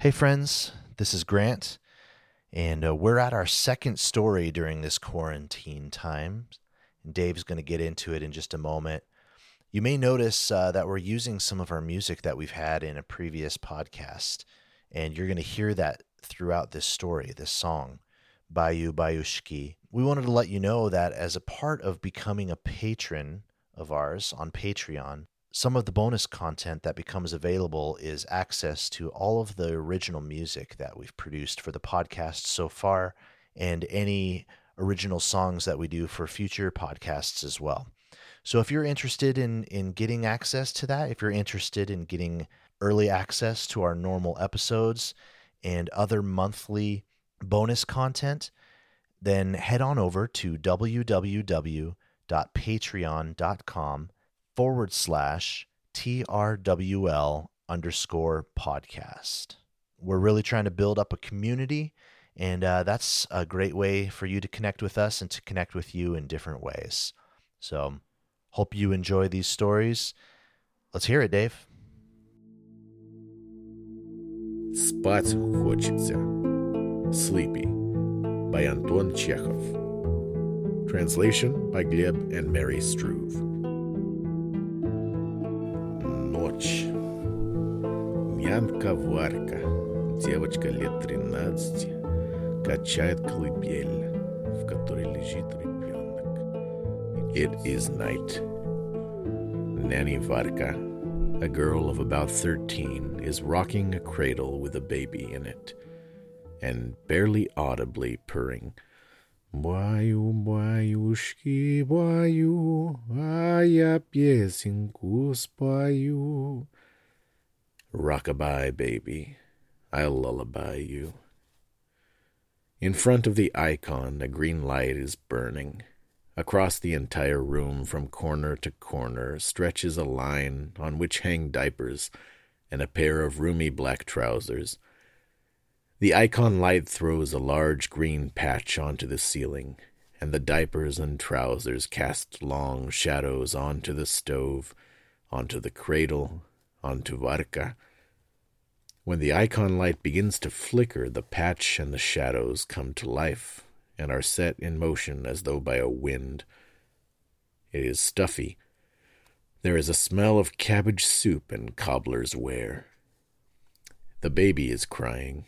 Hey, friends, this is Grant, and uh, we're at our second story during this quarantine time. And Dave's going to get into it in just a moment. You may notice uh, that we're using some of our music that we've had in a previous podcast, and you're going to hear that throughout this story, this song, Bayu Bayushki. We wanted to let you know that as a part of becoming a patron of ours on Patreon, some of the bonus content that becomes available is access to all of the original music that we've produced for the podcast so far and any original songs that we do for future podcasts as well. So if you're interested in in getting access to that, if you're interested in getting early access to our normal episodes and other monthly bonus content, then head on over to www.patreon.com forward slash TRWL underscore podcast. We're really trying to build up a community, and uh, that's a great way for you to connect with us and to connect with you in different ways. So, hope you enjoy these stories. Let's hear it, Dave. Спать хочется. Sleepy by Anton Chekhov. Translation by Gleb and Mary Struve. Янка Варка, девочка лет 13, качает колыбель, в которой лежит ребенок. It is night. Nanny Varka, a girl of about 13, is rocking a cradle with a baby in it and barely audibly purring. Баю, баюшки, баю, а я песенку спою. Rockabye, baby, I'll lullaby you. In front of the icon, a green light is burning. Across the entire room, from corner to corner, stretches a line on which hang diapers and a pair of roomy black trousers. The icon light throws a large green patch onto the ceiling, and the diapers and trousers cast long shadows onto the stove, onto the cradle, onto Varka. When the icon light begins to flicker, the patch and the shadows come to life and are set in motion as though by a wind. It is stuffy. There is a smell of cabbage soup and cobbler's ware. The baby is crying,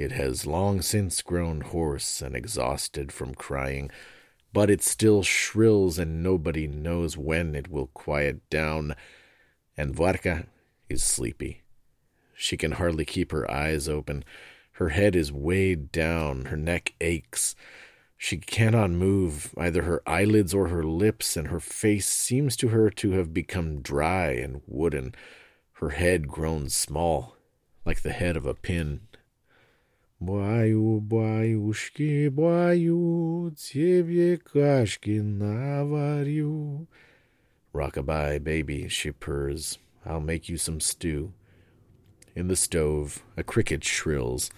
it has long since grown hoarse and exhausted from crying, but it still shrills, and nobody knows when it will quiet down. And Varka is sleepy. She can hardly keep her eyes open. Her head is weighed down, her neck aches. She cannot move either her eyelids or her lips, and her face seems to her to have become dry and wooden, her head grown small, like the head of a pin. Баю, баюшки, баю, тебе кашки наварю. Rockabye, baby, she purrs. I'll make you some stew. In the stove, a cricket shrills.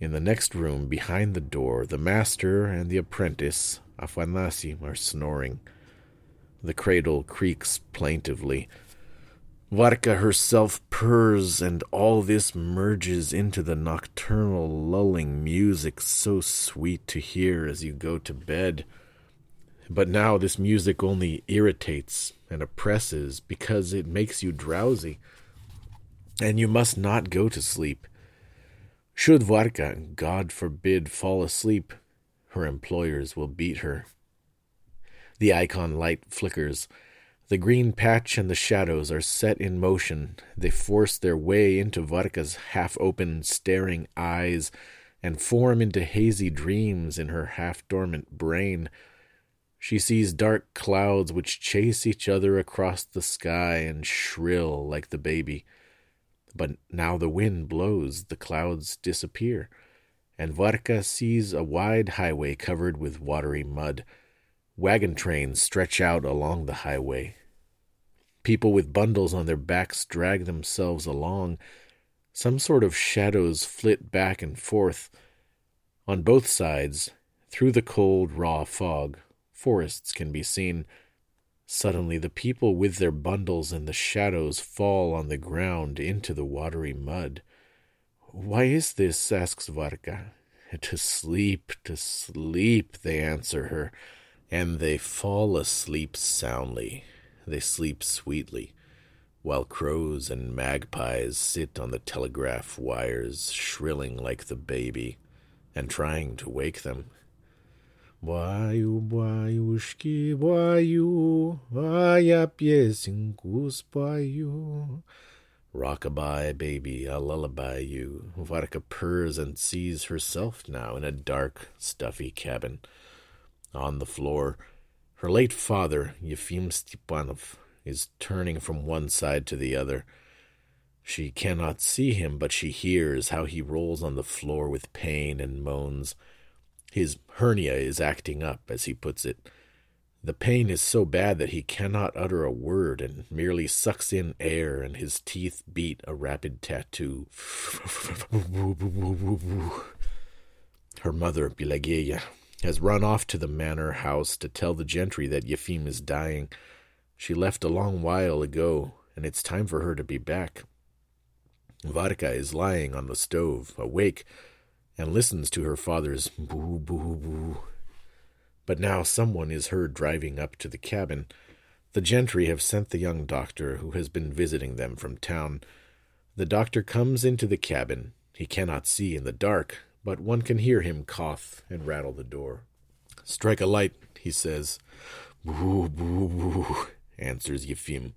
In the next room, behind the door, the master and the apprentice, Afanasi, are snoring. The cradle creaks plaintively. Varka herself purrs, and all this merges into the nocturnal lulling music so sweet to hear as you go to bed. But now this music only irritates and oppresses because it makes you drowsy, and you must not go to sleep. Should Varka, God forbid, fall asleep, her employers will beat her. The icon light flickers the green patch and the shadows are set in motion. They force their way into Varka's half open, staring eyes and form into hazy dreams in her half dormant brain. She sees dark clouds which chase each other across the sky and shrill like the baby. But now the wind blows, the clouds disappear, and Varka sees a wide highway covered with watery mud. Wagon trains stretch out along the highway. People with bundles on their backs drag themselves along. Some sort of shadows flit back and forth. On both sides, through the cold, raw fog, forests can be seen. Suddenly, the people with their bundles and the shadows fall on the ground into the watery mud. Why is this? asks Varka. To sleep, to sleep, they answer her, and they fall asleep soundly. They sleep sweetly, while crows and magpies sit on the telegraph wires, shrilling like the baby, and trying to wake them. Boaiu, boaiușchi, boaiu, aia piesin cu Rockabye, Rock-a-bye, baby, I'll lullaby you. Varka purrs and sees herself now in a dark, stuffy cabin. On the floor, her late father, Yefim Stepanov, is turning from one side to the other. She cannot see him, but she hears how he rolls on the floor with pain and moans. His hernia is acting up, as he puts it. The pain is so bad that he cannot utter a word and merely sucks in air, and his teeth beat a rapid tattoo. Her mother, Pelageya, has run off to the manor house to tell the gentry that Yefim is dying. She left a long while ago, and it's time for her to be back. Varka is lying on the stove, awake, and listens to her father's boo boo boo. But now someone is heard driving up to the cabin. The gentry have sent the young doctor who has been visiting them from town. The doctor comes into the cabin. He cannot see in the dark, but one can hear him cough and rattle the door. Strike a light, he says. Boo, boo, boo, answers Yefim.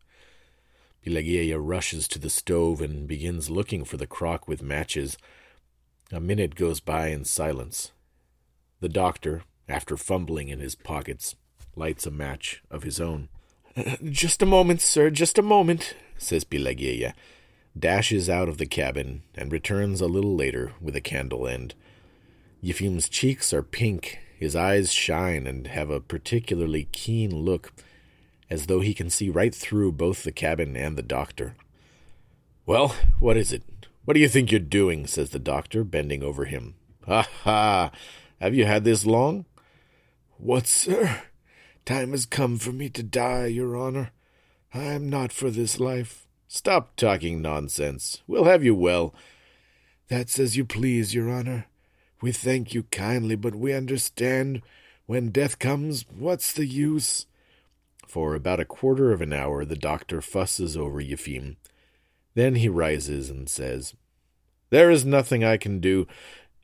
Pelageya rushes to the stove and begins looking for the crock with matches. A minute goes by in silence. The doctor, after fumbling in his pockets, lights a match of his own. Just a moment, sir, just a moment, says Pelageya, dashes out of the cabin, and returns a little later with a candle end. Yefim's cheeks are pink, his eyes shine and have a particularly keen look, as though he can see right through both the cabin and the doctor. Well, what is it? What do you think you're doing? says the doctor, bending over him. Ha ha! Have you had this long? What, sir? Time has come for me to die, your honor. I am not for this life. Stop talking nonsense. We'll have you well. That's as you please, your honor. We thank you kindly, but we understand when death comes, what's the use? For about a quarter of an hour the doctor fusses over Yefim. Then he rises and says, There is nothing I can do.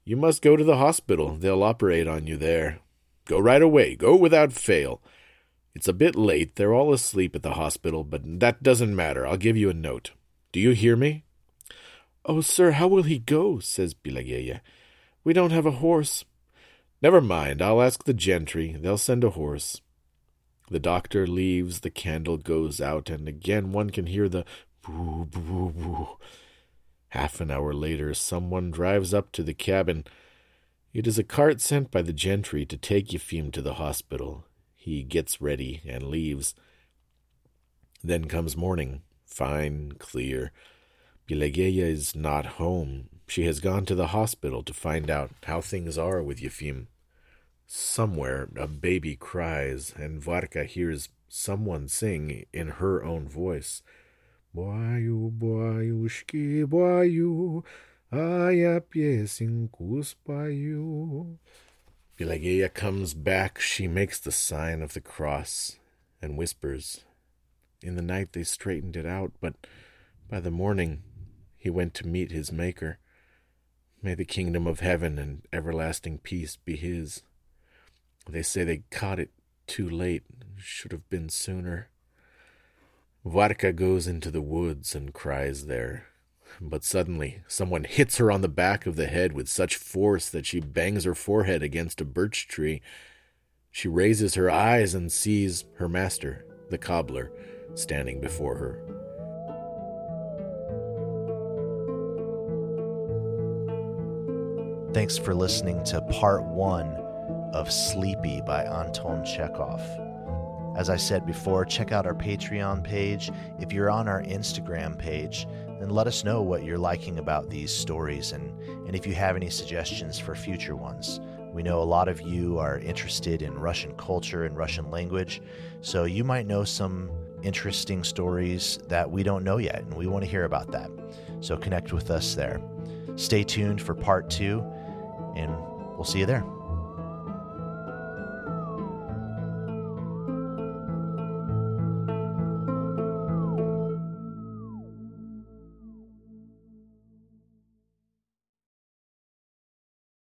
You must go to the hospital. They'll operate on you there. Go right away. Go without fail. It's a bit late. They're all asleep at the hospital, but that doesn't matter. I'll give you a note. Do you hear me? Oh, sir, how will he go? says Pelageya. We don't have a horse. Never mind. I'll ask the gentry. They'll send a horse. The doctor leaves, the candle goes out, and again one can hear the boo, boo, boo. Half an hour later, someone drives up to the cabin. It is a cart sent by the gentry to take Yefim to the hospital. He gets ready and leaves. Then comes morning, fine, clear. Pelageya is not home. She has gone to the hospital to find out how things are with Yefim. Somewhere a baby cries, and Varka hears someone sing in her own voice. Boaiu, boaiușchi, boaiu, aia piesin cu spaiu. Comes back. She makes the sign of the cross and whispers. In the night they straightened it out, but by the morning he went to meet his Maker. May the kingdom of heaven and everlasting peace be his. They say they caught it too late, should have been sooner. Varka goes into the woods and cries there. But suddenly, someone hits her on the back of the head with such force that she bangs her forehead against a birch tree. She raises her eyes and sees her master, the cobbler, standing before her. Thanks for listening to part one of Sleepy by Anton Chekhov. As I said before, check out our Patreon page. If you're on our Instagram page, then let us know what you're liking about these stories and, and if you have any suggestions for future ones. We know a lot of you are interested in Russian culture and Russian language, so you might know some interesting stories that we don't know yet, and we want to hear about that. So connect with us there. stay tuned for part two, and we'll see you there.